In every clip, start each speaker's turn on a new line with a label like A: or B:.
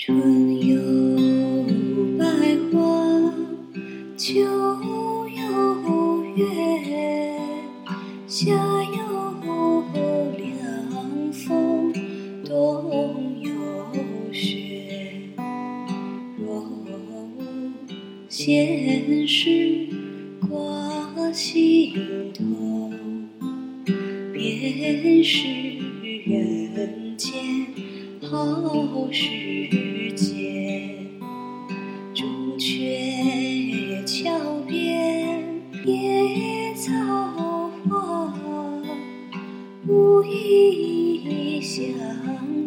A: 春有百花，秋有月，夏有凉风，冬有雪。若无闲事挂心头，便是人间好时野草花，无意相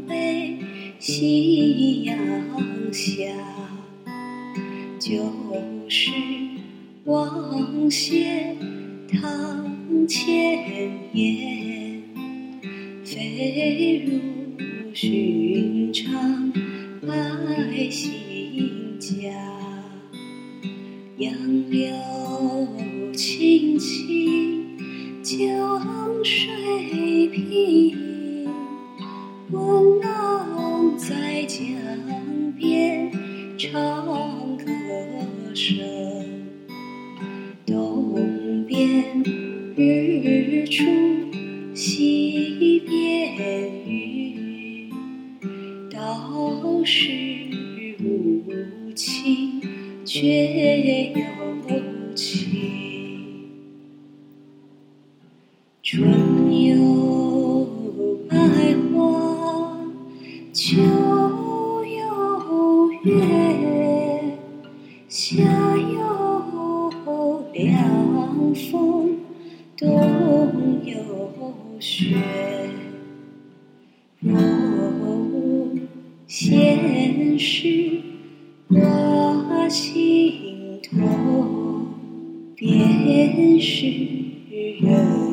A: 背夕阳下。旧时王谢堂前燕，飞入寻常百姓家。杨柳青青江水平，闻郎在江边唱歌声。东边日出西边雨，道是无晴却有晴。春有百花，秋有月，夏有凉风，冬有雪。若无闲事挂心头，便是人。